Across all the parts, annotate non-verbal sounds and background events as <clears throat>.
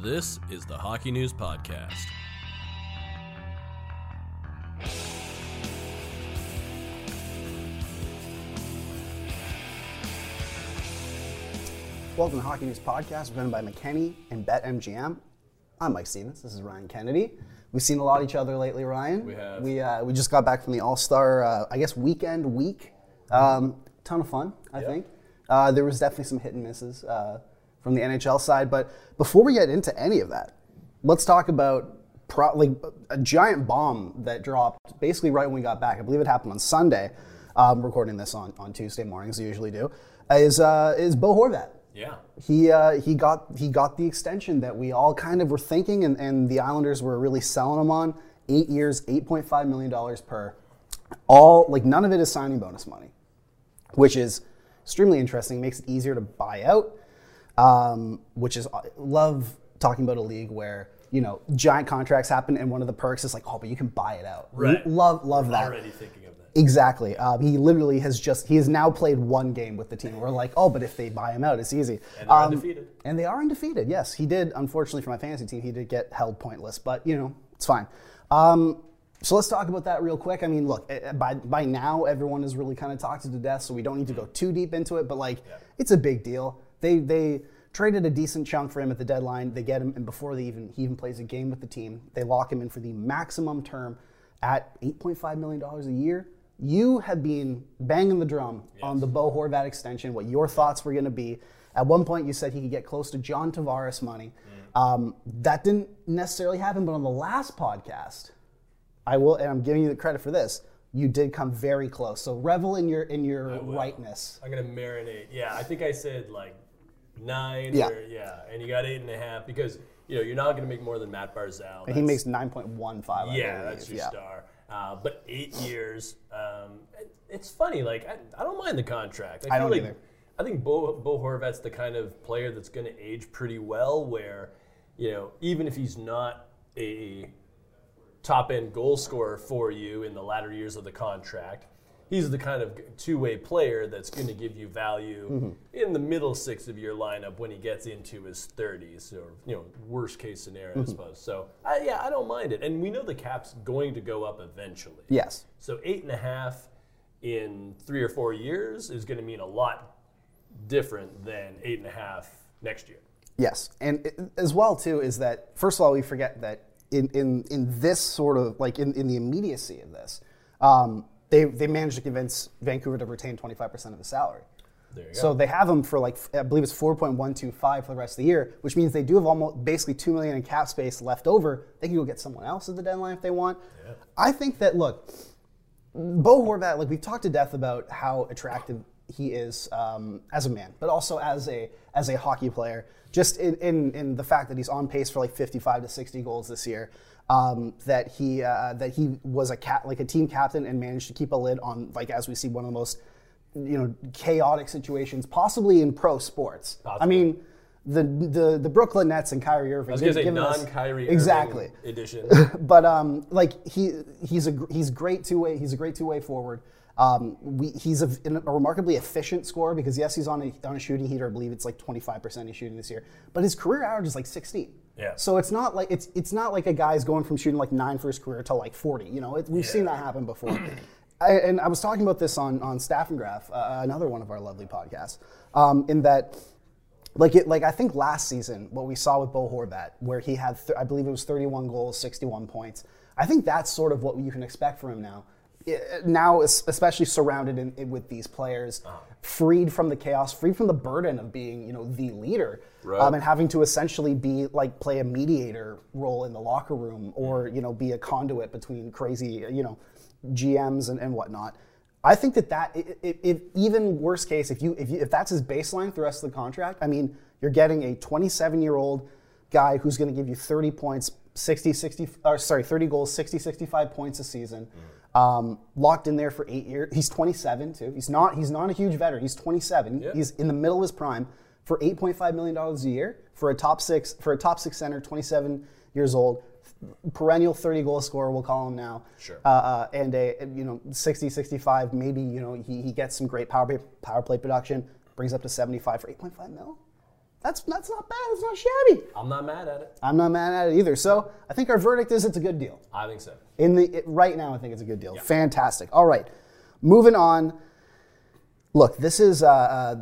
This is the Hockey News Podcast. Welcome to Hockey News Podcast, presented by McKenny and BetMGM. I'm Mike Stephens. This is Ryan Kennedy. We've seen a lot of each other lately, Ryan. We have. We, uh, we just got back from the All Star, uh, I guess, weekend week. Um, ton of fun, I Yep. think. Uh, there was definitely some hit and misses uh, from the NHL side. But before we get into any of that, let's talk about pro- like a giant bomb that dropped basically right when we got back. I believe it happened on Sunday. Um, recording this on, on Tuesday mornings, we usually do. Is uh, is Bo Horvat? Yeah. he uh, he got he got the extension that we all kind of were thinking, and, and the Islanders were really selling him on. Eight years, eight point five million dollars per. All like none of it is signing bonus money, which is extremely interesting. Makes it easier to buy out, um, which is love talking about a league where you know giant contracts happen, and one of the perks is like, oh, but you can buy it out. Right. Love love that. Already thinking of that. Exactly. Um, he literally has just he has now played one game with the team. We're like, oh, but if they buy him out, it's easy. And they're Um, undefeated. And they are undefeated. Yes, he did. Unfortunately for my fantasy team, he did get held pointless, but you know it's fine. Um, so let's talk about that real quick. I mean, look, eh, by by now everyone has really kind of talked to death, so we don't need to go too deep into it. But like, it's a big deal. They they traded a decent chunk for him at the deadline. They get him, and before they even he even plays a game with the team, they lock him in for the maximum term at eight point five million dollars a year. You have been banging the drum on the Bo Horvat extension. What your thoughts were going to be? At one point, you said he could get close to John Tavares money. Um, that didn't necessarily happen, but on the last podcast, I will, and I'm giving you the credit for this. You did come very close. So revel in your in your rightness. I'm gonna marinate. Yeah, I think I said like nine. Yeah. Or, yeah, and you got eight and a half because you know you're not gonna make more than Mat Barzal. he makes 9.15. Yeah, believe. that's your yeah. star. Uh, but eight years. Um, it- it's funny. Like I, I don't mind the contract. I feel don't like, either. I think Bo, Bo Horvat's the kind of player that's going to age pretty well. Where, you know, even if he's not a top end goal scorer for you in the latter years of the contract, he's the kind of two way player that's going to give you value Mm-hmm. in the middle six of your lineup when he gets into his 30s, or you know, worst case scenario, Mm-hmm. I suppose. So, I, yeah, I don't mind it, and we know the cap's going to go up eventually. Yes. So eight and a half in three or four years is going to mean a lot different than eight and a half next year. Yes, and it- as well too is that first of all we forget that in in, in this sort of like in, in the immediacy of this, um, they they managed to convince Vancouver to retain 25 percent of the salary. There you go. So they have him for like I believe it's 4.125 for the rest of the year, which means they do have almost basically two million in cap space left over. They can go get someone else at the deadline if they want. I think that look, Bo Horvat, like we've talked to death about how attractive he is um, as a man, but also as a as a hockey player. Just in, in in the fact that he's on pace for like 55 to 60 goals this year. Um, that he uh, that he was a cat like a team captain and managed to keep a lid on like as we see one of the most you know chaotic situations possibly in pro sports. I mean. The, the the Brooklyn Nets and Kyrie Irving. I was going to say us- non-Kyrie exactly Irving edition. <laughs> but um, like he he's a he's great two way he's a great two way forward. Um, we, he's a, a remarkably efficient scorer because yes he's on a, on a shooting heater I believe it's like 25 percent he's shooting this year but his career average is like 16. Yeah. So it's not like it's it's not like a guy's going from shooting like nine for his career to like 40. You know it, we've seen that happen before. <clears throat> I, and I was talking about this on on Staff and Graph, uh, another one of our lovely podcasts, um, in that like it, like I think last season what we saw with Bo Horvat, where he had th- I believe it was 31 goals, 61 points. I think that's sort of what you can expect from him now. I- now, especially surrounded in, in- with these players, freed from the chaos, freed from the burden of being you know the leader, Right. um, and having to essentially be like play a mediator role in the locker room or you know be a conduit between crazy you know GMs and, and whatnot. I think that that if, even worst case, if you, if you if that's his baseline for the rest of the contract, I mean, you're getting a 27 year old guy who's going to give you 30 points, 60, 60, or sorry, 30 goals, 60, 65 points a season, um, locked in there for eight years. He's 27 too. He's not he's not a huge veteran. He's 27. Yeah. He's in the middle of his prime for 8.5 million dollars a year for a top six for a top six center, 27 years old. Perennial 30 goal scorer, we'll call him now. Sure. Uh, uh, and a you know 60, 65, maybe you know he, he gets some great power play, power play production, brings up to 75 for 8.5 mil. That's that's not bad. It's not shabby. I'm not mad at it. I'm not mad at it either. So I think our verdict is it's a good deal. I think so. In the it, right now, I think it's a good deal. Fantastic. All right, moving on. Look, this is uh, uh,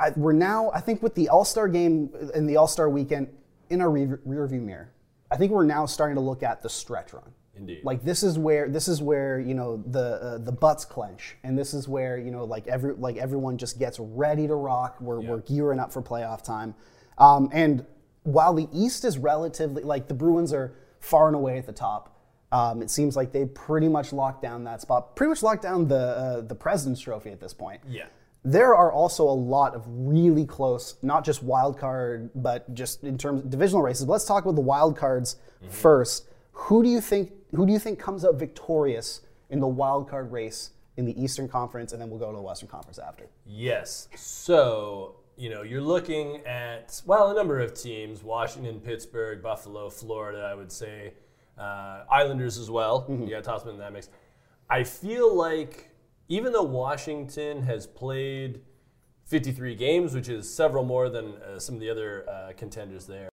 I, we're now. I think with the All Star game and the All Star weekend in our re- rear view mirror, I think we're now starting to look at the stretch run. Indeed. Like this is where this is where you know the uh, the butts clench, and this is where you know like every like everyone just gets ready to rock. We're, we're gearing up for playoff time, um, and while the East is relatively like the Bruins are far and away at the top, um, it seems like they pretty much locked down that spot. Pretty much locked down the uh, the President's Trophy at this point. Yeah. There are also a lot of really close, not just wild card, but just in terms of divisional races. But let's talk about the wild cards first. Who do you think who do you think comes out victorious in the wild card race in the Eastern Conference, and then we'll go to the Western Conference after? Yes. So, you know, you're looking at, well, a number of teams Washington, Pittsburgh, Buffalo, Florida, I would say, uh, Islanders as well. You got toss them in that mix. I feel like even though Washington has played 53 games, which is several more than uh, some of the other uh, contenders there,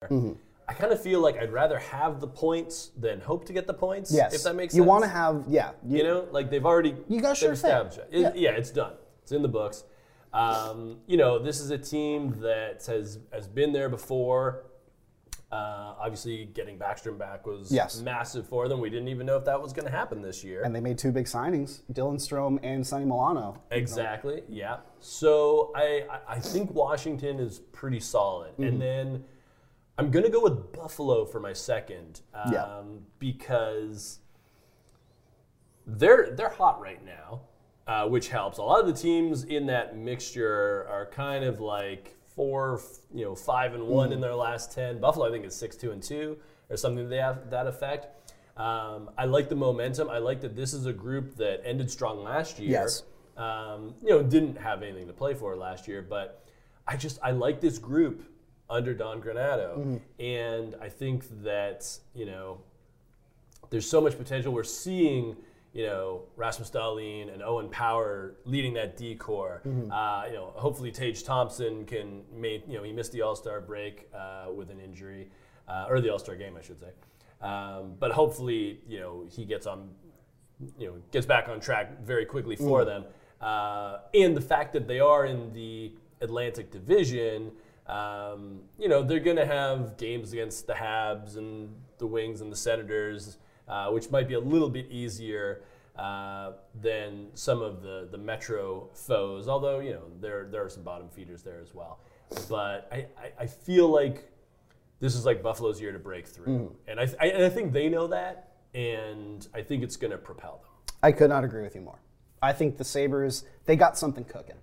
I kind of feel like I'd rather have the points than hope to get the points. Yes, If that makes you sense. You want to have yeah. You know, like they've already You got sure established it. It- yeah. it's done. It's in the books. Um, you know, this is a team that has has been there before. Uh, obviously, getting Backstrom back was Yes. massive for them. We didn't even know if that was going to happen this year. and they made two big signings: Dylan Strome and Sonny Milano. Exactly. Yeah. So I I- think Washington is pretty solid, Mm-hmm. and then I'm gonna go with Buffalo for my second, um, Yeah. because they're they're hot right now, uh, which helps. A lot of the teams in that mixture are kind of like four, you know, five and one Mm. in their last ten. Buffalo, I think, is six two and two or something to that that effect. Um, I like the momentum. I like that this is a group that ended strong last year Yes. um, you know, didn't have anything to play for last year, but I just I like this group under Don Granato, and I think that you know there's so much potential. We're seeing you know Rasmus Dahlin and Owen Power leading that D corps. Uh, you know, hopefully Tage Thompson can make you know he missed the All Star break uh, with an injury uh, or the All Star game, I should say. Um, but hopefully, you know, he gets on you know gets back on track very quickly for them. Uh, and the fact that they are in the Atlantic Division, um, you know, they're going to have games against the Habs and the Wings and the Senators, uh, which might be a little bit easier uh, than some of the the Metro foes. Although you know there there are some bottom feeders there as well. But I, I, I feel like this is like Buffalo's year to break through, and I, I and I think they know that, and I think it's going to propel them. I could not agree with you more. I think the Sabres, they got something cooking.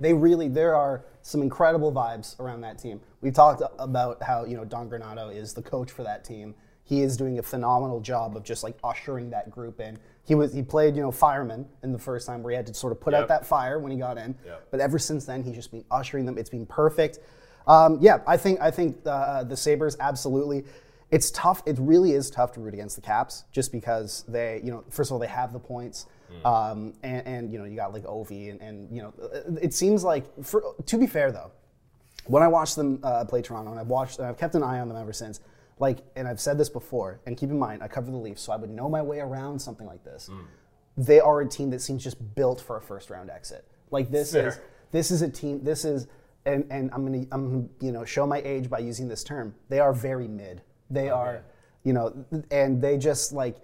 They really, there are some incredible vibes around that team. We've talked about how, you know, Don Granato is the coach for that team. He is doing a phenomenal job of just like ushering that group in. He was he played, you know, fireman in the first time where he had to sort of put out that fire when he got in. Yep. But ever since then, he's just been ushering them. It's been perfect. Um, yeah, I think I think uh, the Sabres absolutely. It's tough. It really is tough to root against the Caps, just because they, you know, first of all they have the points, um, and, and you know you got like Ovi, and, and you know it seems like. For, to be fair though, when I watched them uh, play Toronto, and I've watched, and I've kept an eye on them ever since. Like, and I've said this before, and keep in mind, I cover the Leafs, so I would know my way around something like this. They are a team that seems just built for a first round exit. Like this Fair. is this is a team. This is, and and I'm gonna I'm you know show my age by using this term. They are very mid. They are, you know, and they just like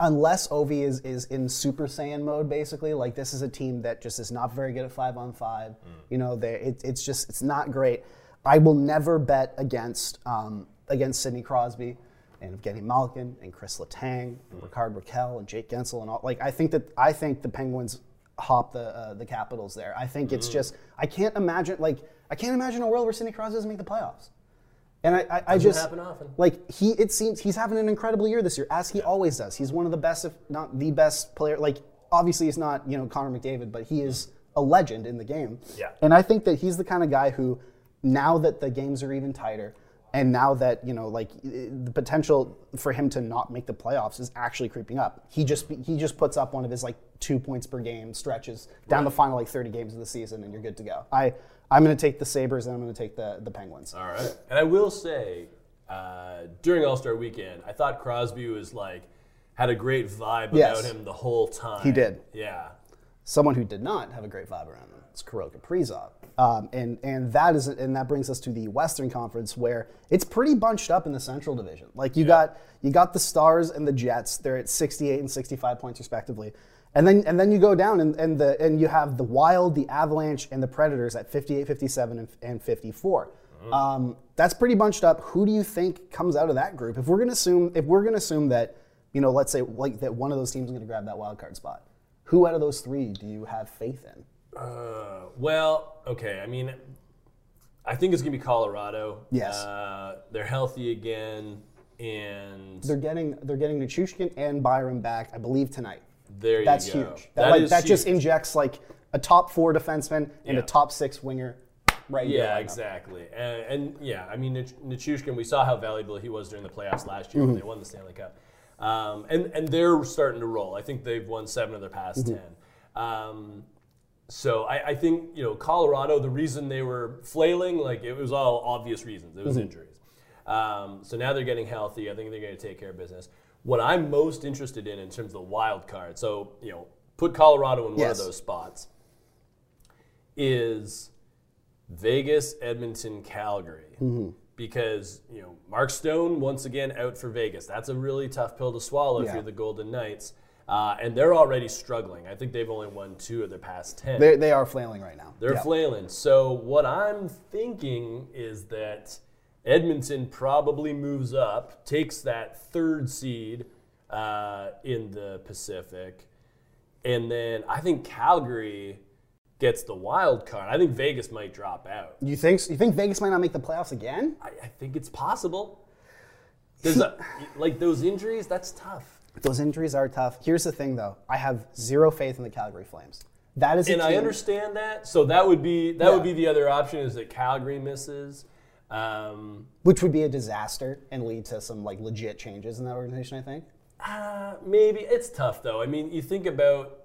unless Ovi is, is in Super Saiyan mode, basically, like this is a team that just is not very good at five on five. You know, they it, it's just it's not great. I will never bet against um, against Sidney Crosby and Evgeny Malkin and Chris Letang and Rickard Rakell and Jake Guentzel and all. Like I think that I think the Penguins hop the uh, the Capitals there. I think it's just I can't imagine like I can't imagine a world where Sidney Crosby doesn't make the playoffs. And I, I, I Doesn't just happen often. like he it seems he's having an incredible year this year as he always does he's one of the best if not the best player like obviously he's not you know connor mcdavid but he is a legend in the game Yeah. and i think that he's the kind of guy who now that the games are even tighter and now that you know like the potential for him to not make the playoffs is actually creeping up he just he just puts up one of his like two points per game stretches down the final like 30 games of the season and you're good to go i I'm going to take the Sabres and I'm going to take the, the Penguins. All right. And I will say, uh, during All Star Weekend, I thought Crosby was like had a great vibe Yes. about him the whole time. He did. Yeah. Someone who did not have a great vibe around him is Kirill Kaprizov. Um, and and that is and that brings us to the Western Conference where it's pretty bunched up in the Central Division. Like you got you got the Stars and the Jets. They're at 68 and 65 points respectively. And then and then you go down and, and the and you have the Wild, the Avalanche, and the Predators at 58, 57, and, and 54. Um, that's pretty bunched up. Who do you think comes out of that group? If we're gonna assume if we're gonna assume that you know, let's say like that one of those teams is gonna grab that wild card spot. Who out of those three do you have faith in? Uh, well, okay. I mean, I think it's gonna be Colorado. Yes. Uh, they're healthy again, and They're getting they're getting Nichushkin and Byram back, I believe tonight. there That's you go. That's huge. That, like, is that just injects like a top four defenseman and Yeah. a top six winger. Right. Yeah, exactly. And, and yeah, I mean, Nich- Nichushkin, we saw how valuable he was during the playoffs last year when Mm-hmm. they won the Stanley Cup. Um, and, and they're starting to roll. I think they've won seven of their past Mm-hmm. 10. Um, so I, I think, you know, Colorado, the reason they were flailing, like it was all obvious reasons. It was Mm-hmm. injuries. Um, so now they're getting healthy. I think they're going to take care of business. What I'm most interested in in terms of the wild card, so, you know, put Colorado in one of those spots, is Vegas, Edmonton, Calgary. Mm-hmm. Because, you know, Mark Stone, once again, out for Vegas. That's a really tough pill to swallow if you're the Golden Knights. Uh, and they're already struggling. I think they've only won two of their past 10. They, they are flailing right now. They're Yeah. flailing. So what I'm thinking is that Edmonton probably moves up, takes that third seed uh, in the Pacific, and then I think Calgary gets the wild card. I think Vegas might drop out. You think you think Vegas might not make the playoffs again? I, I think it's possible. There's a, like those injuries. That's tough. Those injuries are tough. Here's the thing though. I have zero faith in the Calgary Flames. That is And I understand that. So that would be that Yeah. would be the other option is that Calgary misses. Um, which would be a disaster and lead to some like legit changes in that organization, I think. Uh, maybe it's tough though. I mean, you think about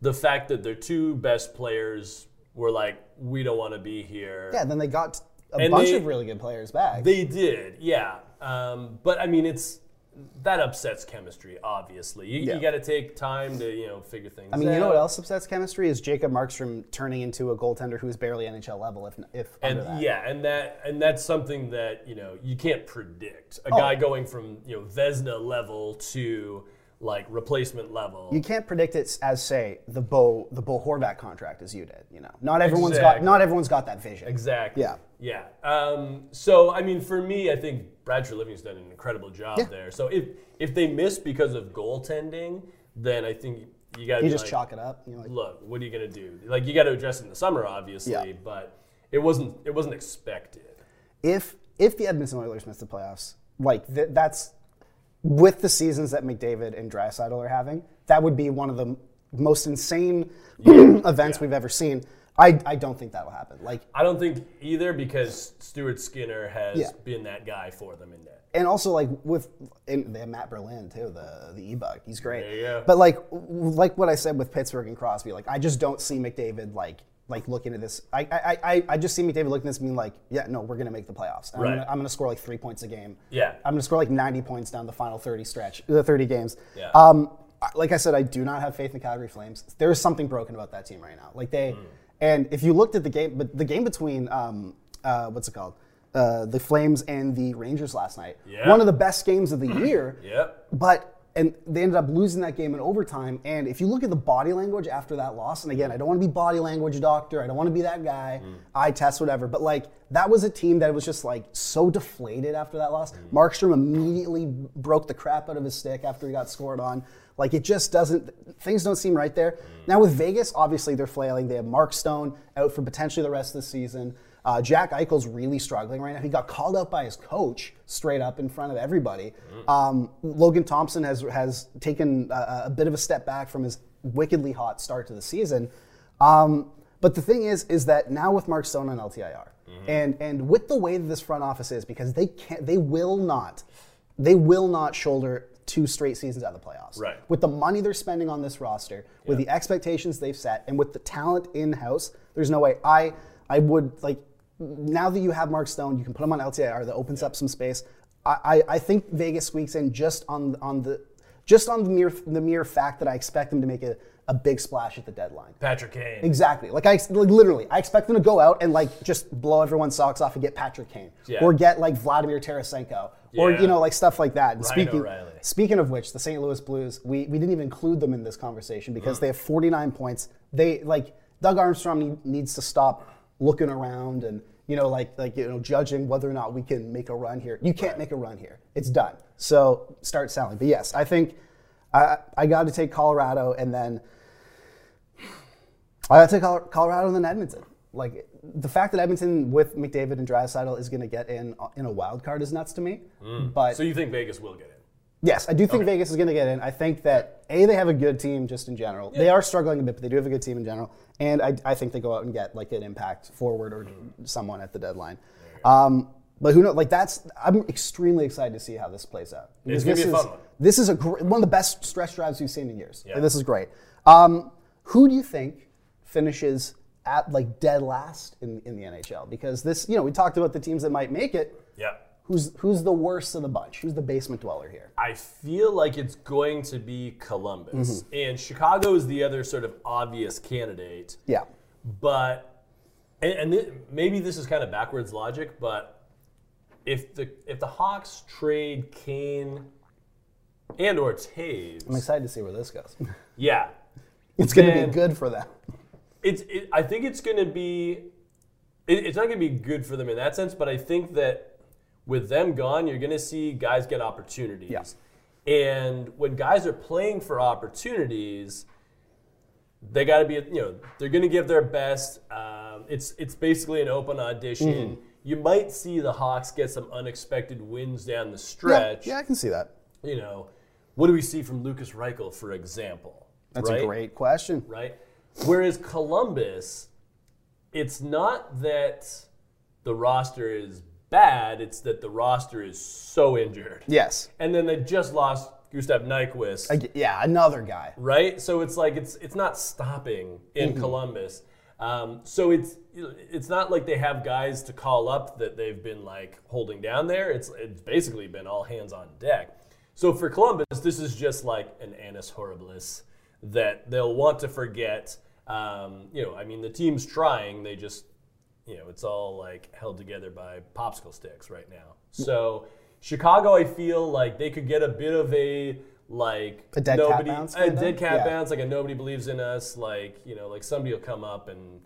the fact that their two best players were like, "We don't want to be here." Yeah, then they got a And bunch they- of really good players back. They did, yeah. Um, but I mean, it's that upsets chemistry. Obviously, you, Yeah. you got to take time to you know figure things. Out. I mean, you know what else upsets chemistry is Jacob Markstrom turning into a goaltender who's barely NHL level, if if And under that. yeah, and that and that's something that you know you can't predict. A Oh. guy going from you know Vezina level to like replacement level. You can't predict it as say the Bo the Bo Horvat contract as you did. You know, not everyone's Exactly. got not everyone's got that vision. Exactly. Yeah. Yeah. Um, so I mean, for me, I think Brad Treliving's done an incredible job Yeah. there. So if if they miss because of goaltending, then I think you got to just like, chalk it up. You know, like, look, what are you gonna do? Like you got to address it in the summer, obviously, Yeah. but it wasn't it wasn't expected. if if the Edmonton Oilers miss the playoffs, like th- that's with the seasons that McDavid and Draisaitl are having, that would be one of the most insane <clears throat> events we've ever seen. I, I don't think that'll happen. Like, I don't think either because Stuart Skinner has Yeah. been that guy for them in net. and also like with and Matt Berlin too, the the e-bug. He's great. But like like what I said with Pittsburgh and Crosby, like I just don't see McDavid like like looking at this. I I, I, I just see McDavid looking at this and being like, yeah, no, we're gonna make the playoffs. I'm, Right. gonna, I'm gonna score like three points a game. Yeah. I'm gonna score like 90 points down the final 30 stretch, the 30 games. Yeah. Um, like I said, I do not have faith in the Calgary Flames. There is something broken about that team right now. Like they, Mm. and if you looked at the game, but the game between um, uh, what's it called, uh, the Flames and the Rangers last night, Yeah. one of the best games of the <clears throat> year. Yep. But and they ended up losing that game in overtime. And if you look at the body language after that loss, and again, I don't want to be body language doctor, I don't want to be that guy, mm. eye test, whatever. But like that was a team that was just like so deflated after that loss. Mm. Markstrom immediately broke the crap out of his stick after he got scored on. Like it just doesn't. Things don't seem right there. Mm. Now with Vegas, obviously they're flailing. They have Mark Stone out for potentially the rest of the season. Uh, Jack Eichel's really struggling right now. He got called out by his coach straight up in front of everybody. Um, Logan Thompson has has taken a, a bit of a step back from his wickedly hot start to the season. Um, but the thing is, is that now with Mark Stone on LTIR, and and with the way that this front office is, because they can't, they will not, they will not shoulder two straight seasons out of the playoffs. Right. With the money they're spending on this roster, with the expectations they've set, and with the talent in house, there's no way. I I would like now that you have Mark Stone, you can put him on LTIR. That opens up some space. I, I, I think Vegas squeaks in just on on the just on the mere the mere fact that I expect them to make a, a big splash at the deadline. Patrick Kane. Exactly. Like I like, literally, I expect them to go out and like just blow everyone's socks off and get Patrick Kane, Yeah. or get like Vladimir Tarasenko, or Yeah. you know like stuff like that. And Ryan speaking O'Reilly. speaking of which, the St. Louis Blues, we, we didn't even include them in this conversation because they have 49 points. They like Doug Armstrong need, needs to stop looking around and you know like like you know judging whether or not we can make a run here. You can't make a run here. It's done. So start selling. But yes, I think I I got to take Colorado and then. I got to take Colorado and then Edmonton. Like the fact that Edmonton with McDavid and Draisaitl is going to get in uh, in a wild card is nuts to me. Mm. But So you think Vegas will get in? Yes, I do think Vegas is going to get in. I think that a they have a good team just in general. They are struggling a bit, but they do have a good team in general. And I, I think they go out and get like an impact forward or someone at the deadline. Um, but who knows? Like that's I'm extremely excited to see how this plays out. It's gonna this be a is- one. This is a gr- one of the best stretch drives we've seen in years. Yeah. This is great. Um, who do you think finishes at like dead last in, in the NHL? Because this, you know, we talked about the teams that might make it. Yeah. Who's who's the worst of the bunch? Who's the basement dweller here? I feel like it's going to be Columbus. Mm-hmm. And Chicago is the other sort of obvious candidate. Yeah. But and, and thi- maybe this is kind of backwards logic, but if the if the Hawks trade Kane and or Toews, I'm excited to see where this goes. <laughs> yeah, <laughs> It's going to be good for them. it's it, I think it's going to be it, it's not going to be good for them in that sense, but I think that with them gone, you're going to see guys get opportunities. Yeah. And when guys are playing for opportunities, they got to be you know they're going to give their best. Um, it's it's basically an open audition. Mm-hmm. You might see the Hawks get some unexpected wins down the Yeah, stretch. yeah, I can see that. You know, what do we see from Lukas Reichel, for example? That's right? a great question. right? Whereas Columbus, it's not that the roster is bad, it's that the roster is so injured. Yes. And then they just lost Gustav Nyquist, yeah, another guy. right? So it's like it's it's not stopping in Columbus. Um, so it's it's not like they have guys to call up that they've been like holding down there. It's it's basically been all hands on deck. So for Columbus, this is just like an annus horribilis that they'll want to forget. Um, you know, I mean, the team's trying. They just, you know, it's all like held together by popsicle sticks right now. So Chicago, I feel like they could get a bit of a like A dead cat bounce a kinda? dead cat Yeah. bounce, like a nobody believes in us. Like you know, like somebody will come up and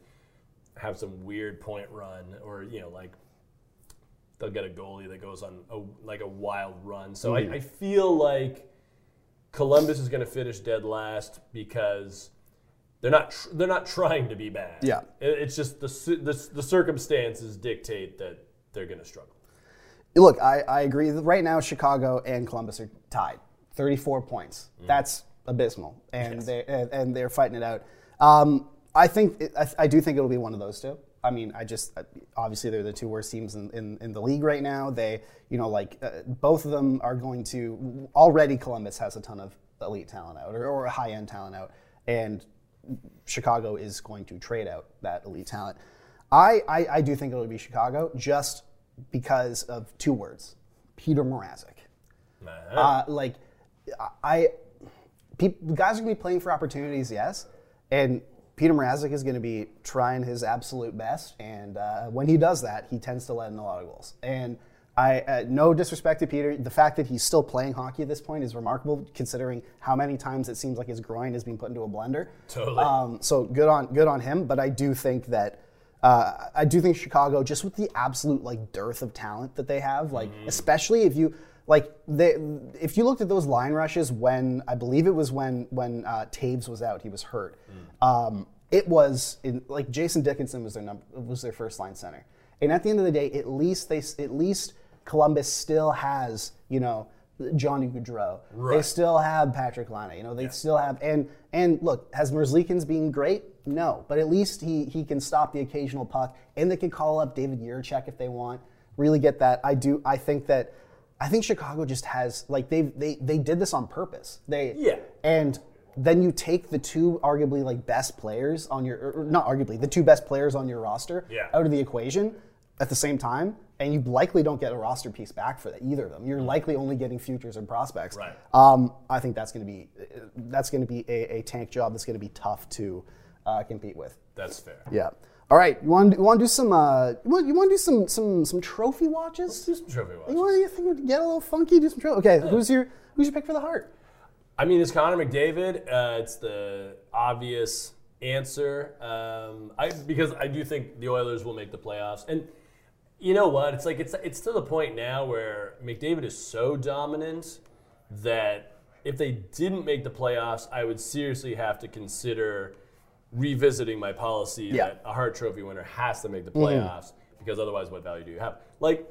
have some weird point run, or you know, like they'll get a goalie that goes on a, like a wild run. So Mm-hmm. I, I feel like Columbus is going to finish dead last because they're not tr- they're not trying to be bad. Yeah. It's just the the, the circumstances dictate that they're going to struggle. Look, I, I agree. Right now, Chicago and Columbus are tied, 34 points. That's abysmal, and they and, and they're fighting it out. Um, I think it, I, I do think it'll be one of those two. I mean, I just obviously they're the two worst teams in, in, in the league right now. They, you know, like uh, both of them are going to already. Columbus has a ton of elite talent out, or, or high end talent out, and Chicago is going to trade out that elite talent. I, I, I do think it'll be Chicago just because of two words Petr Mrazek. Uh, like, I, peop guys are going to be playing for opportunities, yes. And Petr Mrazek is going to be trying his absolute best. And uh, when he does that, he tends to let in a lot of goals. And I, uh, no disrespect to Peter, the fact that he's still playing hockey at this point is remarkable, considering how many times it seems like his groin is being put into a blender. Totally. Um, so good on good on him. But I do think that uh, I do think Chicago, just with the absolute like dearth of talent that they have, like especially if you like they if you looked at those line rushes when I believe it was when when uh, Toews was out, he was hurt. Um, it was in, like Jason Dickinson was their number was their first line center, and at the end of the day, at least they at least Columbus still has you know. Johnny Gaudreau. They still have Patrick Laine. You know, they still have and and look, has Merzlikins been great? No, but at least he he can stop the occasional puck, and they can call up David Yurchek if they want. Really get that. I do. I think that I think Chicago just has like they they they did this on purpose. They Yeah. and then you take the two arguably like best players on your, or not arguably, the two best players on your roster Yeah. out of the equation at the same time, and you likely don't get a roster piece back for that either of them. You're likely only getting futures and prospects. Right. Um, I think that's going to be that's going to be a, a tank job that's going to be tough to uh, compete with. That's fair. Yeah. All right. You want you want to do some uh, you want you want to do some some some trophy watches? Do some trophy You watches. want you think we get a little funky? Do some trophy. Okay. Who's your who's your pick for the Hart? I mean, it's Connor McDavid. Uh, it's the obvious answer. Um, I because I do think the Oilers will make the playoffs, and you know what? It's like it's it's to the point now where McDavid is so dominant that if they didn't make the playoffs, I would seriously have to consider revisiting my policy Yeah. Mm-hmm. that a Hart Trophy winner has to make the playoffs because otherwise, what value do you have? Like,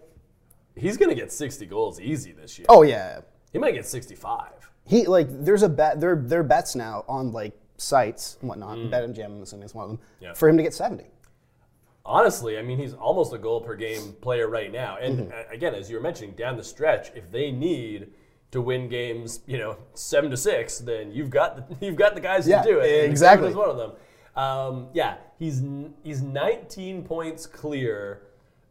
he's gonna get 60 goals easy this year. Oh yeah. He might get 65. He like there's a bet there there are bets now on like sites and whatnot. BetMGM I'm assuming is one of them Yeah. for him to get 70. Honestly, I mean, he's almost a goal per game player right now. And Mm-hmm. uh, again, as you were mentioning, down the stretch, if they need to win games, you know, seven to six, then you've got the, <laughs> you've got the guys Yeah, to do it. And exactly. Is one of them. Um, yeah, he's he's 19 points clear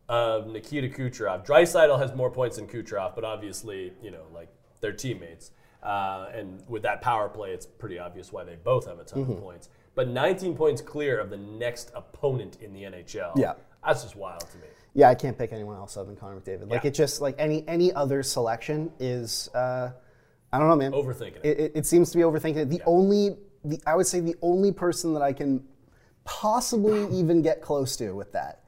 of Nikita Kucherov. Draisaitl has more points than Kucherov, but obviously, you know, like they're teammates. Uh, and with that power play, it's pretty obvious why they both have a ton Mm-hmm. of points. But 19 points clear of the next opponent in the NHL. Yeah. That's just wild to me. Yeah, I can't pick anyone else other than Connor McDavid. Like Yeah. it just like any any other selection is uh, I don't know, man. Overthinking it. It, it, seems to be overthinking it. The only the I would say the only person that I can possibly even get close to with that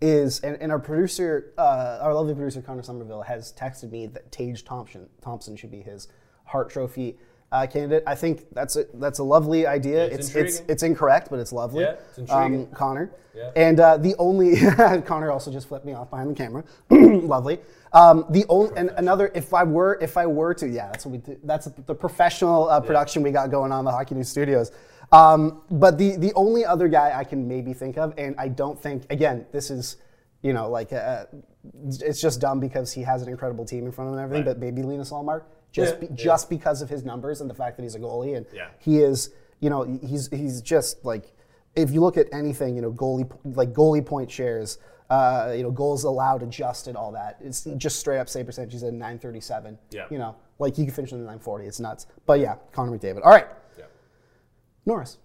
is Hmm. and, and our producer, uh, our lovely producer Connor Somerville has texted me that Tage Thompson Thompson should be his Hart Trophy uh, candidate. I think that's a that's a lovely idea. It's it's it's, it's incorrect, but it's lovely. Yeah, it's intriguing. Um, Connor. Yeah. And uh, the only <laughs> Connor also just flipped me off behind the camera. <clears throat> Lovely. Um, the only and another if I were if I were to yeah that's what we do, that's the professional uh, production we got going on the Hockey News Studios. Um, but the the only other guy I can maybe think of, and I don't think again this is you know like uh, it's just dumb because he has an incredible team in front of him and everything. Right. But maybe Linus Ullmark just Yeah, be, yeah. just because of his numbers and the fact that he's a goalie and Yeah. he is you know he's he's just like if you look at anything you know goalie like goalie point shares uh, you know goals allowed adjusted all that it's just straight up save percentage he's at 937 Yeah. you know like he could finish in the 940 it's nuts but yeah Connor McDavid all right Yeah. Norris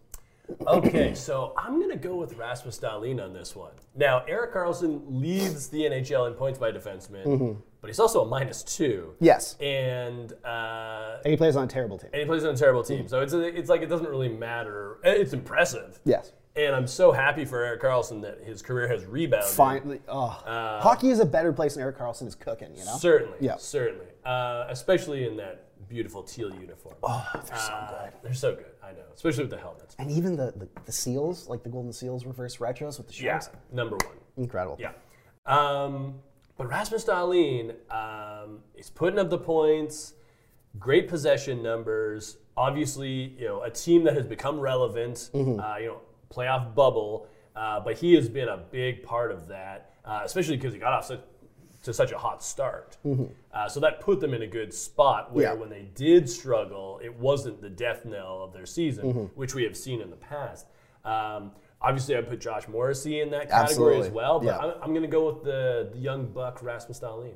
Okay, so I'm going to go with Rasmus Dahlin on this one. Now, Erik Karlsson leads the NHL in points by defenseman, Mm-hmm. But he's also a minus two. yes And uh, and he plays on a terrible team and he plays on a terrible team. So it's, it's like it doesn't really matter. It's impressive. yes And I'm so happy for Erik Karlsson that his career has rebounded. finally oh. hockey is a better place than Erik Karlsson is cooking you know Certainly. Yeah. Certainly. Uh, especially in that beautiful teal uniform. oh they're so Uh, good They're so good. I know. Especially with the helmets. and even the, the the seals like the golden seals reverse retros with the Yeah. sharks Number one. incredible Yeah. Um, but Rasmus Dahlin um, is putting up the points, great possession numbers. Obviously, you know, a team that has become relevant, Mm-hmm. uh, you know, playoff bubble, uh, but he has been a big part of that, uh, especially because he got off such, to such a hot start. Uh, so that put them in a good spot where Mm-hmm. Yeah. when they did struggle, it wasn't the death knell of their season, Mm-hmm. which we have seen in the past. Um, obviously, I put Josh Morrissey in that category Absolutely. as well, but Yeah. I'm, I'm going to go with the, the young buck Rasmus Dahlin.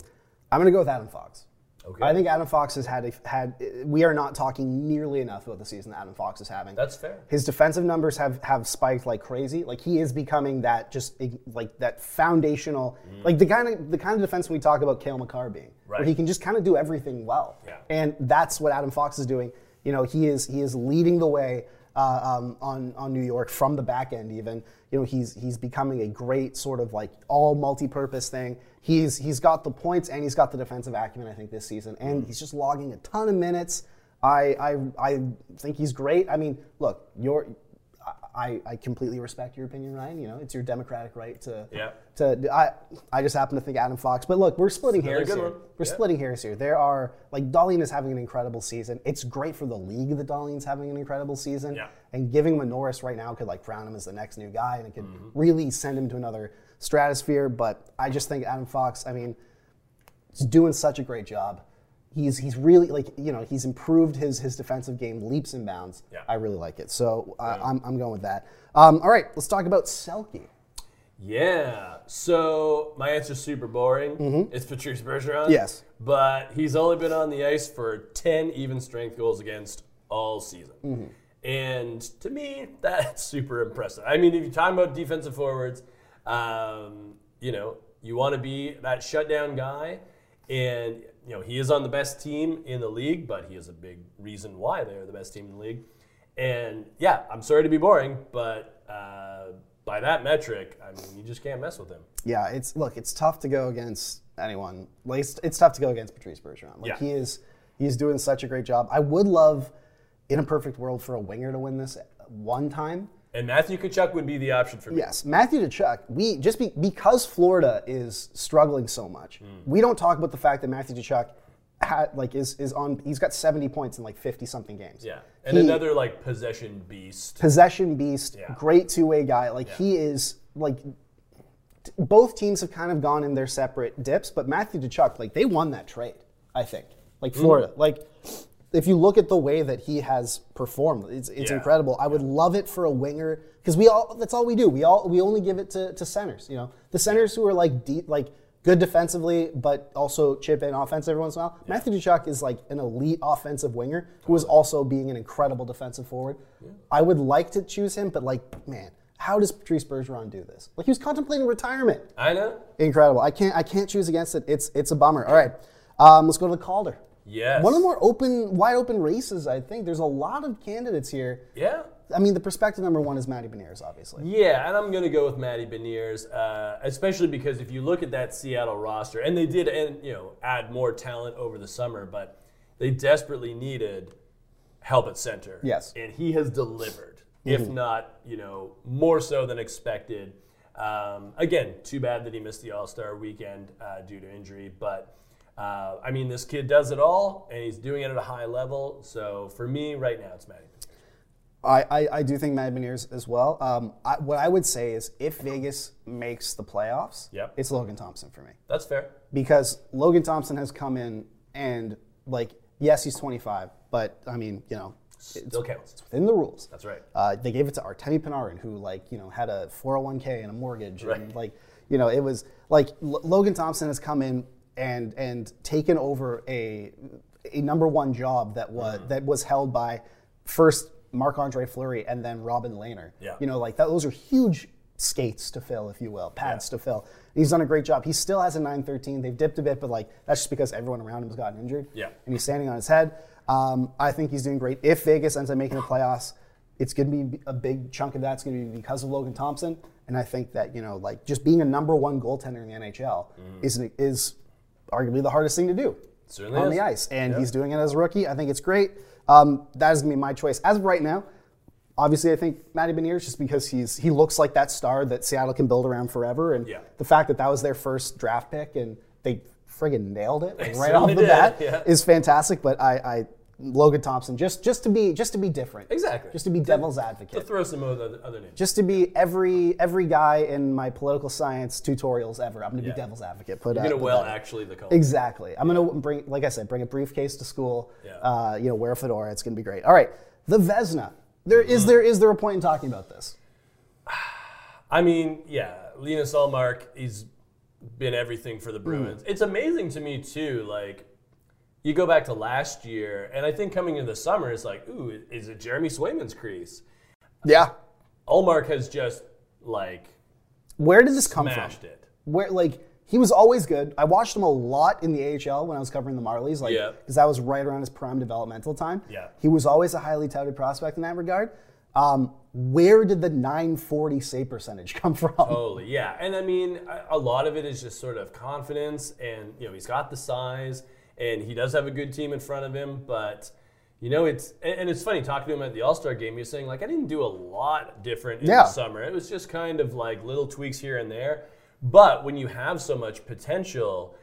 I'm going to go with Adam Fox. Okay. I think Adam Fox has had a, had. We are not talking nearly enough about the season that Adam Fox is having. That's fair. His defensive numbers have have spiked like crazy. Like he is becoming that just like that foundational, mm. like the kind of the kind of defense we talk about Cale Makar being, where Right. he can just kind of do everything well. Yeah. And that's what Adam Fox is doing. You know, he is he is leading the way uh, um, on on New York from the back end. Even you know he's he's becoming a great sort of like all multi-purpose thing. He's he's got the points and he's got the defensive acumen. I think this season, and he's just logging a ton of minutes. I I, I think he's great. I mean, look, your I, I completely respect your opinion, Ryan. You know, it's your democratic right to. Yeah. To I I just happen to think Adam Fox, but look, we're splitting hairs here. one. We're Yeah. splitting hairs here. There are like Dahlin is having an incredible season. It's great for the league that Dahlin's having an incredible season. Yeah. And giving him a Norris right now could like crown him as the next new guy, and it could Mm-hmm. really send him to another stratosphere. But I just think Adam Fox. I mean, he's doing such a great job. He's he's really like you know he's improved his his defensive game leaps and bounds. Yeah. I really like it. So uh, I'm I'm going with that. Um, all right, let's talk about Selke. Yeah. So my answer's super boring. It's Patrice Bergeron. Mm-hmm. Yes. But he's only been on the ice for 10 even strength goals against all season. Mm-hmm. And to me, that's <laughs> super impressive. I mean, if you're talking about defensive forwards, um, you know, you want to be that shutdown guy. And, you know, he is on the best team in the league, but he is a big reason why they're the best team in the league. And yeah, I'm sorry to be boring, but uh, by that metric, I mean, you just can't mess with him. Yeah, it's look, it's tough to go against anyone. Like it's, it's tough to go against Patrice Bergeron. Like Yeah. he is he's doing such a great job. I would love in a perfect world for a winger to win this one time. And Matthew Tkachuk would be the option for me. Yes, Matthew Tkachuk. We just be, because Florida is struggling so much. Hmm. We don't talk about the fact that Matthew Tkachuk had like is is on. He's got seventy points in like fifty something games. Yeah. And He- another like possession beast. possession beast, Yeah. great two way guy. Like he is like. t- Both teams have kind of gone in their separate dips, but Matthew Tkachuk, like they won that trade. I think, like Mm. Florida, like if you look at the way that he has performed, it's, it's Yeah. incredible. I would love it for a winger because we all that's all we do. We all we only give it to, to centers. You know, the centers who are like deep, like good defensively, but also chip in offense every once in a while. Matthew Tkachuk is like an elite offensive winger who is also being an incredible defensive forward. I would like to choose him, but like, man, how does Patrice Bergeron do this? Like he was contemplating retirement. I know. Incredible. I can't I can't choose against it. It's it's a bummer. All right, um, let's go to the Calder. Yes. One of the more open, wide open races. I think there's a lot of candidates here. Yeah. I mean, the perspective number one is Matty Beniers, obviously. Yeah, and I'm going to go with Matty Beniers, uh, especially because if you look at that Seattle roster, and they did, and you know, add more talent over the summer, but they desperately needed help at center. Yes. and he has delivered, if not, you know, more so than expected. Um, again, too bad that he missed the All Star weekend uh, due to injury, but. Uh, I mean, this kid does it all, and he's doing it at a high level. So for me, right now, it's Matty. I, I, I do think Matty Beniers as well. Um, I, what I would say is if Vegas makes the playoffs, Yep. it's Logan Thompson for me. That's fair. Because Logan Thompson has come in and, like, yes, he's 25, but I mean, you know, it's Still counts. within the rules. That's right. Uh, they gave it to Artemi Panarin, who like you know had a 401k and a mortgage, and like you know it was like L- Logan Thompson has come in and and taken over a a number one job that was Mm-hmm. that was held by first Marc Andre Fleury and then Robin Lehner. Yeah. You know like that, those are huge skates to fill, if you will, pads to fill. He's done a great job. He still has a 913. They've dipped a bit, but like that's just because everyone around him has gotten injured. Yeah. And he's standing on his head. Um, I think he's doing great. If Vegas ends up making the playoffs, it's going to be a big chunk of that's going to be because of Logan Thompson. And I think that you know, like just being a number one goaltender in the NHL is is arguably the hardest thing to do Certainly on is. the ice, and Yeah. he's doing it as a rookie. I think it's great. Um, that is going to be my choice as of right now. Obviously, I think Matty Beniers just because he's he looks like that star that Seattle can build around forever, and Yeah. the fact that that was their first draft pick and they friggin' nailed it like, right off the certainly bat yeah. is fantastic. But I, I Logan Thompson just just to be just to be different, Exactly. just to be devil's advocate. To throw some other, other names. just to be every every guy in my political science tutorials ever. I'm going to Yeah. be devil's advocate. Put, You're gonna well actually the Calder. Exactly. I'm gonna bring, like I said, bring a briefcase to school. Yeah. Uh, you know, wear a fedora. It's gonna be great. All right, the Vezina. There is Mm-hmm. there is there a point in talking about this? <sighs> I mean, yeah, Linus Ullmark, he's been everything for the Bruins. It's amazing to me too. Like, you go back to last year, and I think coming into the summer, it's like, ooh, is it Jeremy Swayman's crease? Yeah. Ullmark has just like Where did this come smashed from? it. Where like he was always good. I watched him a lot in the AHL when I was covering the Marlies, like Yeah. because that was right around his prime developmental time. Yeah. He was always a highly touted prospect in that regard. Um, where did the 940 save percentage come from? Totally, yeah. And I mean, a lot of it is just sort of confidence, and you know, he's got the size, and he does have a good team in front of him. But you know, it's and it's funny talking to him at the All Star game. He was saying like, I didn't do a lot different in Yeah. the summer. It was just kind of like little tweaks here and there. But when you have so much potential,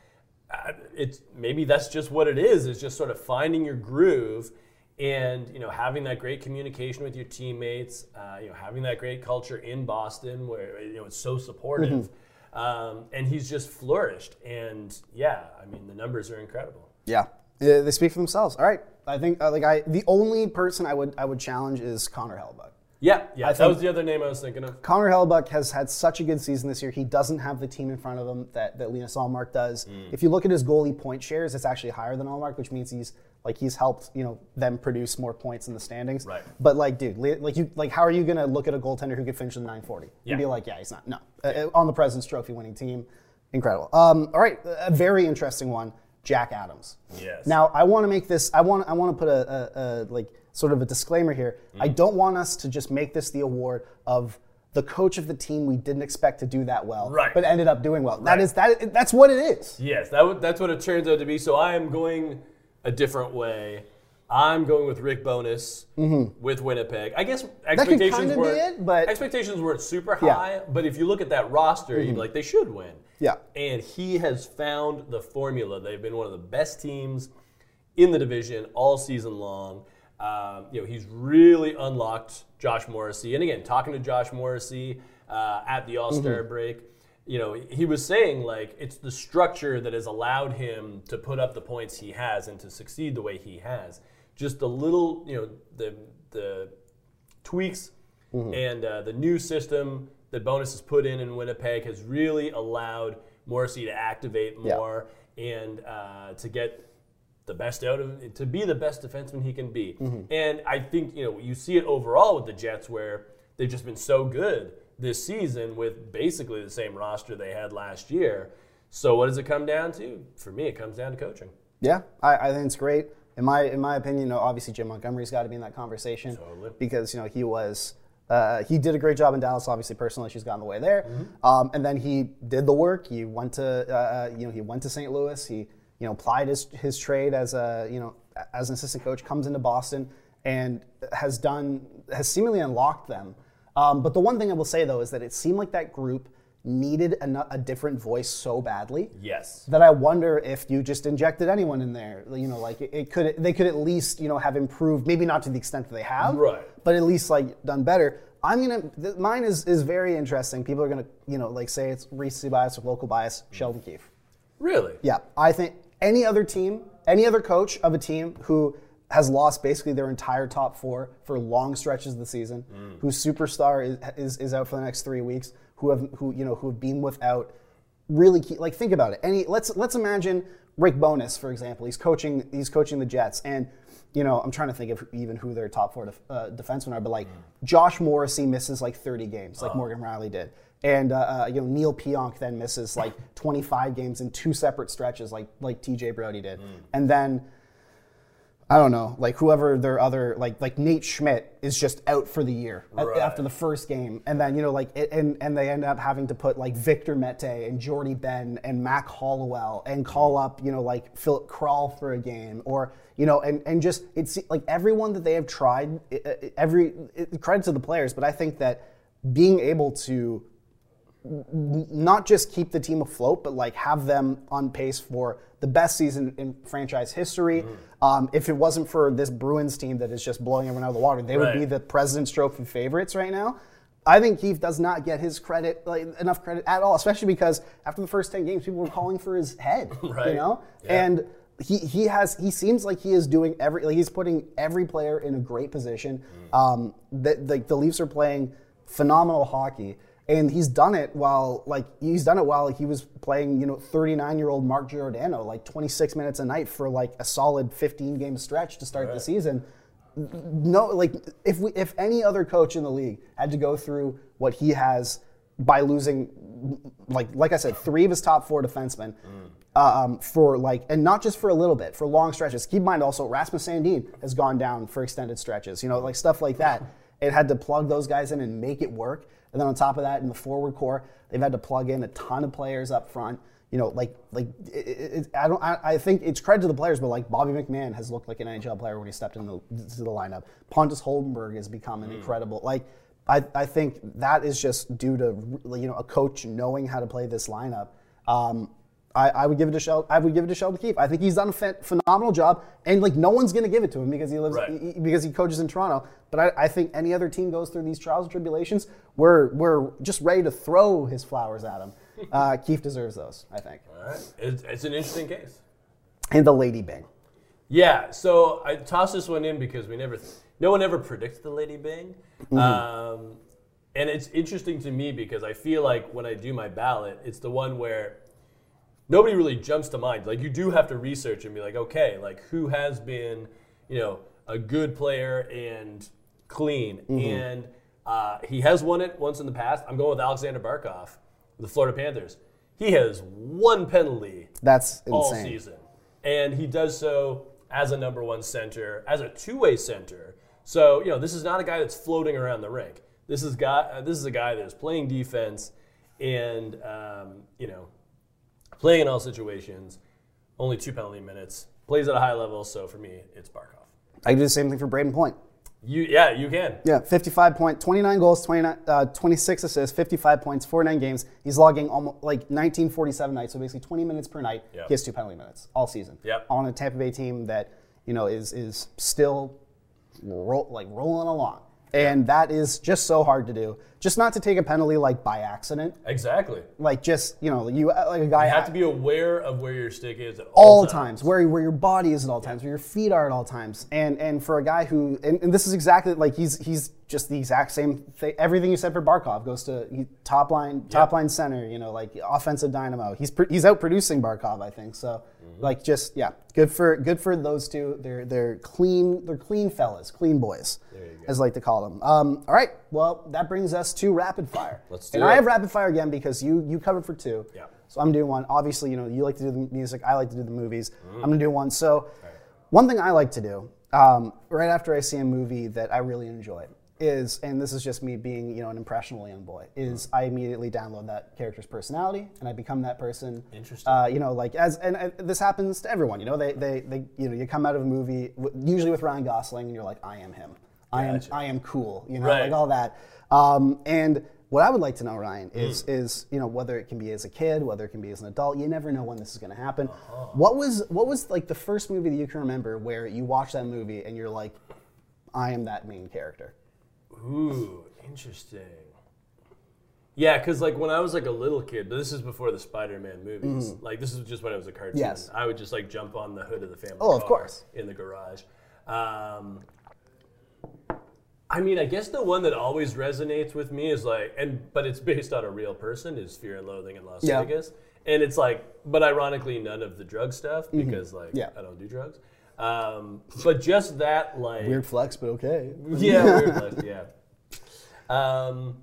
uh, it's maybe that's just what it is. It's just sort of finding your groove, and you know having that great communication with your teammates. Uh, you know having that great culture in Boston where you know it's so supportive, um, and he's just flourished. And yeah, I mean the numbers are incredible. Yeah. They speak for themselves. All right. I think uh, like I the only person I would I would challenge is Connor Hellebuyck. Yeah, yeah. that was the other name I was thinking of. Connor Hellebuyck has had such a good season this year. He doesn't have the team in front of him that, that Linus Ullmark does. Mm. If you look at his goalie point shares, it's actually higher than Ullmark, which means he's like he's helped you know them produce more points in the standings. Right. But like, dude, like you like, how are you gonna look at a goaltender who could finish in 940 Yeah. and be like, yeah, he's not. No, Uh, uh, on the President's Trophy winning team, incredible. Um, all right, a very interesting one, Jack Adams. Yes. Now I want to make this. I want. I want to put a, a, a like sort of a disclaimer here. I Mm. don't want us to just make this the award of the coach of the team we didn't expect to do that well, Right. but ended up doing well. That Right. is that. That's what it is. Yes, that w- that's what it turns out to be. So I am going a different way. I'm going with Rick Bowness with Winnipeg. I guess expectations weren't it, but- expectations weren't super Yeah. high. But if you look at that roster, you'd be like, they should win. Yeah. And he has found the formula. They've been one of the best teams in the division all season long. Um, you know, he's really unlocked Josh Morrissey. And again, talking to Josh Morrissey uh, at the All Star break, you know, he was saying like it's the structure that has allowed him to put up the points he has and to succeed the way he has. Just a little, you know, the the tweaks and uh, the new system that Bowness has put in in Winnipeg has really allowed Morrissey to activate Yeah. more and uh, to get the best out of to be the best defenseman he can be. And I think you know you see it overall with the Jets where they've just been so good this season with basically the same roster they had last year. So what does it come down to? For me, it comes down to coaching. Yeah, I, I think it's great. In my in my opinion, you know, obviously Jim Montgomery's got to be in that conversation Totally. because you know he was uh, he did a great job in Dallas. Obviously, personal issues got in the way there, um, and then he did the work. He went to uh, you know he went to St. Louis. He you know applied his his trade as a you know as an assistant coach. Comes into Boston and has done has seemingly unlocked them. Um, but the one thing I will say though is that it seemed like that group needed a, a different voice so badly Yes. that I wonder if you just injected anyone in there. You know, like it, it could they could at least you know have improved, maybe not to the extent that they have, Right. But at least like done better. I'm gonna th- mine is is very interesting. People are gonna you know like say it's recency bias or local bias. Sheldon Keefe. Really? Yeah, I think any other team, any other coach of a team who has lost basically their entire top four for long stretches of the season, whose superstar is, is is out for the next three weeks, who have who you know who have been without really key, like think about it. Any let's let's imagine Rick Bowness for example. He's coaching he's coaching the Jets and. You know, I'm trying to think of even who their top four def, uh, defensemen are, but like Josh Morrissey misses like 30 games, like Morgan Rielly did, and uh, uh, you know Neal Pionk then misses like <laughs> 25 games in two separate stretches, like like TJ Brodie did, and then I don't know, like whoever their other like like Nate Schmidt is just out for the year Right. after the first game, and then you know like it, and and they end up having to put like Victor Mete and Jordie Benn and Mac Hollowell and call up you know like Filip Kral for a game or you know and and just it's like everyone that they have tried every it, credit to the players, but I think that being able to not just keep the team afloat, but like have them on pace for the best season in franchise history. Um, if it wasn't for this Bruins team that is just blowing everyone out of the water, they would be the President's Trophy favorites right now. I think Keefe does not get his credit, like enough credit at all, especially because after the first ten games, people were calling for his head. <laughs> right. You know, Yeah. and he, he has he seems like he is doing every like he's putting every player in a great position. Um, that the, the Leafs are playing phenomenal hockey, and he's done it while like he's done it while he was playing you know 39 year old Mark Giordano like 26 minutes a night for like a solid 15 game stretch to start the season. No, like if we if any other coach in the league had to go through what he has by losing like like I said, three of his top four defensemen um, for like, and not just for a little bit, for long stretches. Keep in mind also, Rasmus Sandin has gone down for extended stretches. You know, like stuff like that. <laughs> It had to plug those guys in and make it work. And then on top of that, in the forward core, they've had to plug in a ton of players up front. You know, like like it, it, I don't. I, I think it's credit to the players, but like Bobby McMann has looked like an NHL player when he stepped into the, to the lineup. Pontus Holmberg has become an incredible like. I, I think that is just due to you know a coach knowing how to play this lineup. Um, I, I would give it to Sheldon. I would give it to Sheldon Keefe. I think he's done a phen- phenomenal job, and like no one's going to give it to him because he lives Right. he- because he coaches in Toronto. But I, I think any other team goes through these trials and tribulations, we're we're just ready to throw his flowers at him. <laughs> Uh, Keefe deserves those, I think. All right. It's, it's an interesting case. And the Lady Byng. Yeah, so I tossed this one in because we never, no one ever predicts the Lady Byng. Um, and it's interesting to me because I feel like when I do my ballot, it's the one where nobody really jumps to mind. Like you do have to research and be like, okay, like who has been, you know, a good player and clean, and uh, he has won it once in the past. I'm going with Aleksander Barkov, the Florida Panthers. He has one penalty That's all season, and he does so as a number one center, as a two-way center. So you know, this is not a guy that's floating around the rink. This is guy. Uh, this is a guy that is playing defense, and um, you know, playing in all situations. Only two penalty minutes. Plays at a high level. So for me, it's Barkov. I do the same thing for Brayden Point. You, yeah, you can. Yeah, 55 point, 29 goals, 29, uh, 26 assists, 55 points, 49 games. He's logging almost like 1947 nights, so basically 20 minutes per night. Yep. He has two penalty minutes all season. Yep. On a Tampa Bay team that you know is is still ro- like rolling along, and that is just so hard to do. Just not to take a penalty like by accident, Exactly. like just you know you uh, like a guy You have to be aware of where your stick is at all all, times, where where your body is at all times, where your feet are at all times, and and for a guy who and, and this is exactly like he's he's just the exact same thing. Everything you said for Barkov goes to he, top line top line center. You know, like offensive dynamo. He's pr- he's out producing Barkov, I think. So Mm-hmm. like just yeah, good for good for those two. They're they're clean they're clean fellas, clean boys, as I like to call them. Um, all right, well that brings us to rapid fire. <laughs> Let's do and it. I have rapid fire again because you you covered for two. Yeah. So I'm doing one. Obviously, you know, you like to do the music. I like to do the movies. Mm. I'm gonna do one. So, one thing I like to do um, right after I see a movie that I really enjoy is, and this is just me being, you know, an impressionable young boy, is I immediately download that character's personality and I become that person. Interesting. Uh, you know, like as and, uh, this happens to everyone. You know, they, they they you know you come out of a movie w- usually with Ryan Gosling and you're like, I am him. I am Gotcha. I am cool. You know, Right. like all that. Um, and what I would like to know, Ryan, is is you know whether it can be as a kid, whether it can be as an adult. You never know when this is going to happen. What was what was like the first movie that you can remember where you watch that movie and you're like, I am that main character. Ooh, interesting. Yeah, because like when I was like a little kid, but this is before the Spider-Man movies. Like this is just when I was a cartoon. Mm-hmm. Yes. I would just like jump on the hood of the family. Oh, of course. In the garage. Um, I mean, I guess the one that always resonates with me is like, and but it's based on a real person. Is Fear and Loathing in Las Yeah. Vegas, and it's like, but ironically, none of the drug stuff because like Mm-hmm. Yeah. I don't do drugs. Um, but just that like Weird flex, but okay. yeah, <laughs> weird list, yeah. Um,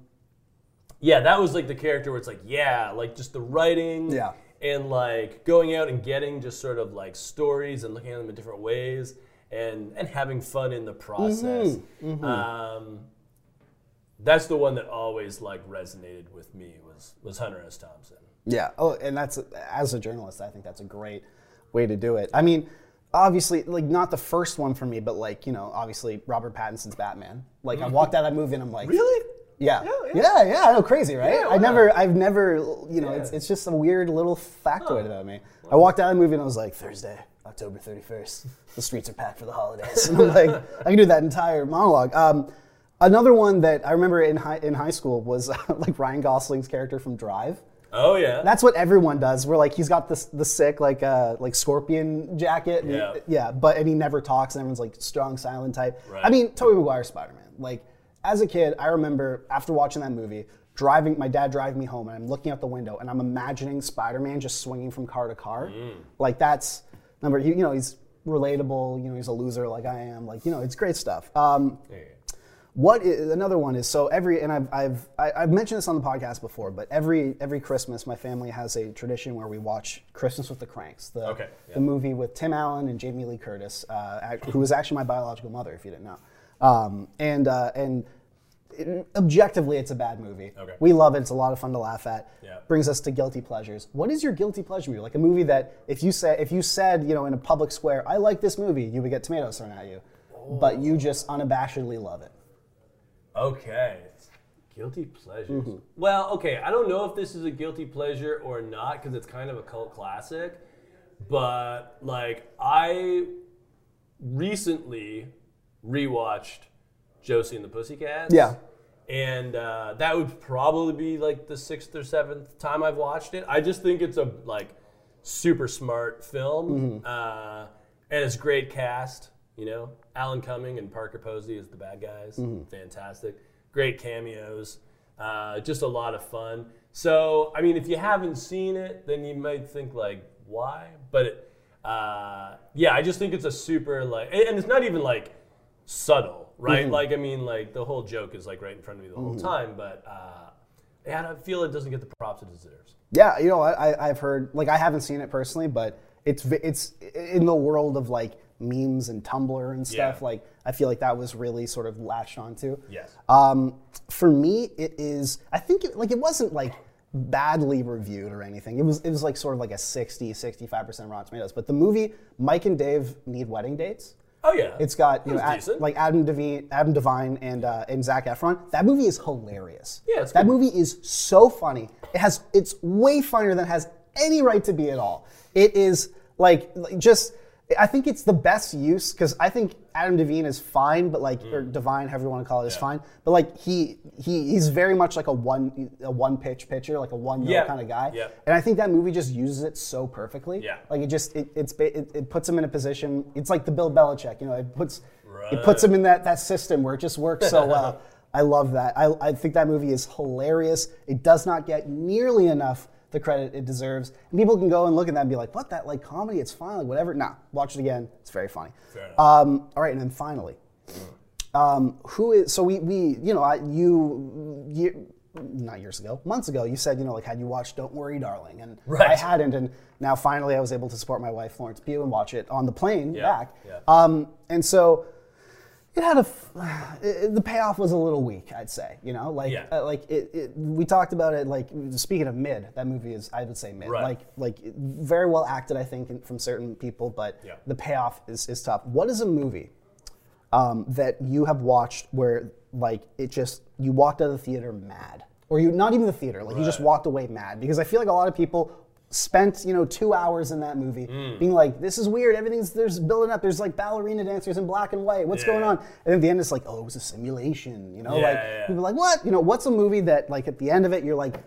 yeah, that was like the character where it's like, yeah, like just the writing, Yeah. and like going out and getting just sort of like stories and looking at them in different ways, and and having fun in the process. Mm-hmm. Um, that's the one that always like resonated with me was was Hunter S. Thompson. Yeah. Oh, and that's as a journalist, I think that's a great way to do it. I mean, obviously, like not the first one for me, but like you know, obviously Robert Pattinson's Batman. Like I walked out of that movie and I'm like, Really? Yeah. Yeah, yeah, yeah. yeah, I know, crazy, right? Yeah, I never, I've never, you know, it's, Yeah. it's just a weird little factoid about me. I walked out of the movie and I was like, Thursday, October 31st, the streets are packed for the holidays. <laughs> And I'm like, I can do that entire monologue. Um, another one that I remember in high, in high school was <laughs> like Ryan Gosling's character from Drive. Oh yeah. That's what everyone does. Where like he's got this the sick like uh like scorpion jacket. and- Yeah. yeah. But and he never talks, and everyone's like strong, silent type. Right. I mean, Tobey Maguire Spider Man. Like as a kid, I remember after watching that movie, driving my dad driving me home, and I'm looking out the window, and I'm imagining Spider Man just swinging from car to car. Mm. Like that's number. You, you know, he's relatable. You know, he's a loser like I am. Like you know, it's great stuff. Um, go. What is, another one is so every and I've I've I- I've mentioned this on the podcast before, but every every Christmas my family has a tradition where we watch Christmas with the Cranks, the Okay, yeah. the movie with Tim Allen and Jamie Lee Curtis, uh, act- who was actually my biological mother, if you didn't know, um, and uh, and it- objectively it's a bad movie. Okay. We love it. It's a lot of fun to laugh at. Yeah. Brings us to guilty pleasures. What is your guilty pleasure movie? Like a movie that if you say if you said you know in a public square, I like this movie, you would get tomatoes thrown at you, but you just unabashedly love it. Okay. Guilty pleasures. Mm-hmm. Well, okay, I don't know if this is a guilty pleasure or not because it's kind of a cult classic. But like I recently rewatched Josie and the Pussycats. Yeah. And uh, that would probably be like the sixth or seventh time I've watched it. I just think it's a like super smart film. Mm-hmm. Uh, and it's great cast. You know, Alan Cumming and Parker Posey as the bad guys. Mm-hmm. Fantastic. Great cameos. Uh, just a lot of fun. So, I mean, if you haven't seen it, then you might think like, why? But it, uh, yeah, I just think it's a super like, and it's not even like subtle, right? Mm-hmm. Like, I mean, like the whole joke is like right in front of me the whole time, but uh, yeah, I feel it doesn't get the props it deserves. Yeah, you know, I- I've heard like I haven't seen it personally, but it's it's in the world of like memes and Tumblr and stuff. Yeah. Like I feel like that was really sort of latched onto. Yes. Um, for me, it is. I think it, like it wasn't like badly reviewed or anything. It was it was like sort of like a 60, 65 percent Rotten Tomatoes. But the movie Mike and Dave need wedding dates. Oh yeah, It's got you know Ad- like Adam Devine, Adam Devine, and uh, and Zac Efron. That movie is hilarious. Yeah, that good. movie is so funny. It has it's way funnier than it has any right to be at all. It is like, like just. I think it's the best use because I think Adam Devine is fine, but like or Divine, however you want to call it, is Mm. Yeah. fine. But like he he he's very much like a one a one pitch pitcher, like a one Yeah. kind of guy. Yeah. And I think that movie just uses it so perfectly. Yeah. Like it just it, it's it, it puts him in a position. It's like the Bill Belichick, you know. It puts right. it puts him in that that system where it just works so well. <laughs> I love that. I, I think that movie is hilarious. It does not get nearly enough the credit it deserves. And people can go and look at that and be like, "What that like comedy? It's fine, like whatever." Nah, watch it again. It's very funny. Um, all right, and then finally, um, who is so we we you know I, you, you not years ago months ago you said you know like had you watched Don't Worry Darling and Right. I hadn't and now finally I was able to support my wife Florence Pugh and watch it on the plane Yeah, back yeah. um, and so it had a <sighs> it, the payoff was a little weak I'd say you know like Yeah. uh, like it, it, we talked about it like speaking of mid that movie is I would say mid Right. like like very well acted I think from certain people but Yeah. the payoff is, is tough what is a movie um, that you have watched where like it just you walked out of the theater mad or you not even the theater like you just walked away mad because i feel like a lot of people spent you know two hours in that movie Mm. being like this is weird everything's there's building up there's like ballerina dancers in black and white what's going Yeah. on and at the end it's like oh it was a simulation you know Yeah, like yeah, people are like what you know what's a movie that like at the end of it you're like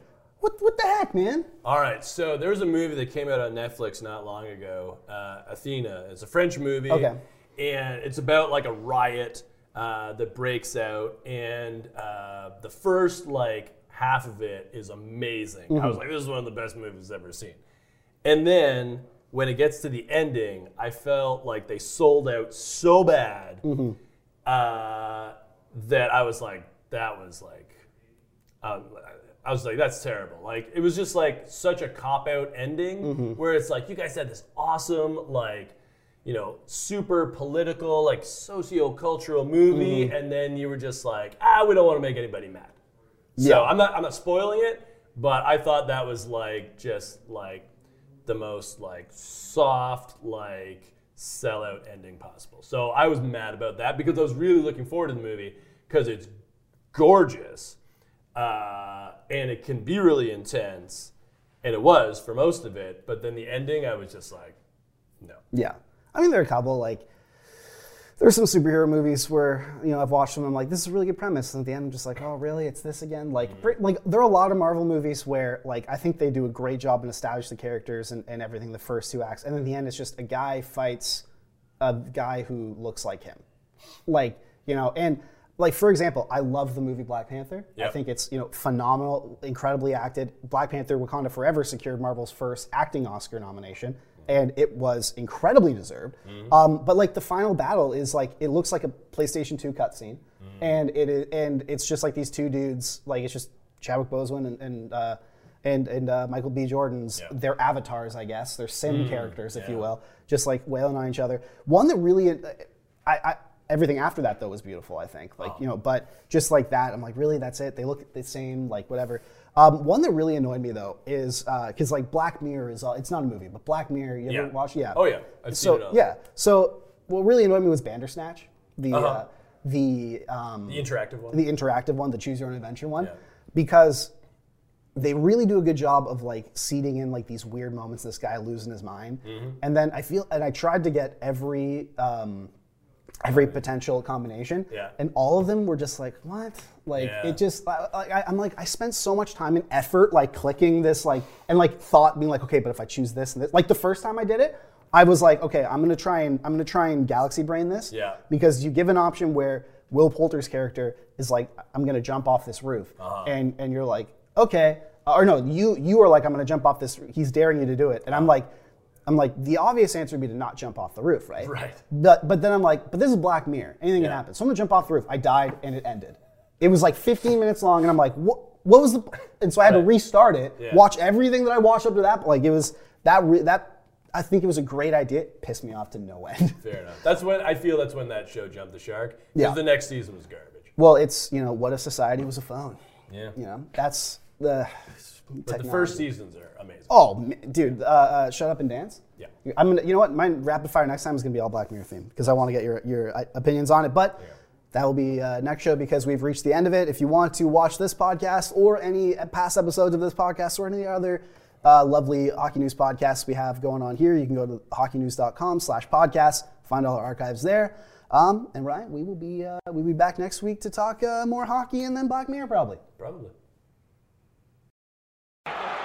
what, what the heck man All right, so there was a movie that came out on Netflix not long ago, uh, Athena. It's a French movie, Okay. and it's about like a riot uh, that breaks out, and uh, the first like half of it is amazing. I was like, this is one of the best movies I've ever seen, and then when it gets to the ending, I felt like they sold out so bad uh, that I was like, that was like um, I was like, that's terrible. Like, it was just like such a cop out ending where it's like, you guys had this awesome, like, you know, super political, like socio cultural movie, and then you were just like, ah, we don't want to make anybody mad. Yeah. So I'm not, I'm not spoiling it, but I thought that was like just like the most like soft, like sellout ending possible. So I was mad about that because I was really looking forward to the movie because it's gorgeous uh, and it can be really intense, and it was for most of it. But then the ending, I was just like, no. Yeah. I mean, there are a couple, like, there's some superhero movies where, you know, I've watched them, I'm like, this is a really good premise. And at the end, I'm just like, oh, really? It's this again? Like, Mm-hmm. like there are a lot of Marvel movies where, like, I think they do a great job in establishing the characters and, and everything the first two acts. And then the end, it's just a guy fights a guy who looks like him. Like, you know, and, like, for example, I love the movie Black Panther. I think it's, you know, phenomenal, incredibly acted. Black Panther Wakanda Forever secured Marvel's first acting Oscar nomination and it was incredibly deserved. Um, but like the final battle is like it looks like a PlayStation 2 cutscene, and it is, and it's just like these two dudes, like it's just Chadwick Boseman and and uh, and, and uh, Michael B. Jordan's Yeah. their avatars, I guess, their sim characters, if you will, just like wailing on each other. One that really, I, I everything after that though was beautiful. I think, like you know, but just like that, I'm like, really, that's it. They look the same, like whatever. Um, one that really annoyed me though is because like Black Mirror is all, it's not a movie, but Black Mirror, you ever Yeah. watch? Yeah. Oh, yeah. I've seen so it all. yeah, so what really annoyed me was Bandersnatch, the Uh-huh. uh, the um, The interactive one. the interactive one, the choose your own adventure one, Yeah. because they really do a good job of like seeding in like these weird moments. This guy losing his mind, Mm-hmm. and then I feel and I tried to get every um, every potential combination, Yeah. and all of them were just like what, like Yeah. it just I, I, I'm like I spent so much time and effort like clicking this like and like thought being like okay, but if I choose this and this, like the first time I did it. I was like, okay, I'm gonna try and I'm gonna try and galaxy brain this. Yeah. Because you give an option where Will Poulter's character is like, I'm gonna jump off this roof, Uh-huh. and and you're like, okay, or no, you you are like, I'm gonna jump off this. He's daring you to do it, and I'm like. I'm like the obvious answer would be to not jump off the roof, right? Right. But but then I'm like, but this is Black Mirror. Anything can Yeah. happen. So I'm gonna jump off the roof. I died and it ended. It was like 15 minutes long, and I'm like, what? What was the? And so I had to Right. restart it, Yeah. watch everything that I watched up to that. Like it was that re- that. I think it was a great idea. It pissed me off to no end. Fair enough. That's when I feel that's when that show jumped the shark. Yeah. the next season was garbage. well, it's you know what if society was a phone. Yeah. You know that's the. But the first seasons are amazing. Oh, dude, uh, uh, shut up and dance. Yeah. I'm gonna. You know what? My rapid fire next time is gonna be all Black Mirror theme because I want to get your your uh, opinions on it. But that will be uh, next show because we've reached the end of it. If you want to watch this podcast or any past episodes of this podcast or any other uh, lovely hockey news podcasts we have going on here, you can go to hockeynews.com slash podcast, Find all our archives there. Um, and Ryan, we will be uh, we'll be back next week to talk uh, more hockey and then Black Mirror probably. Probably. Thank you.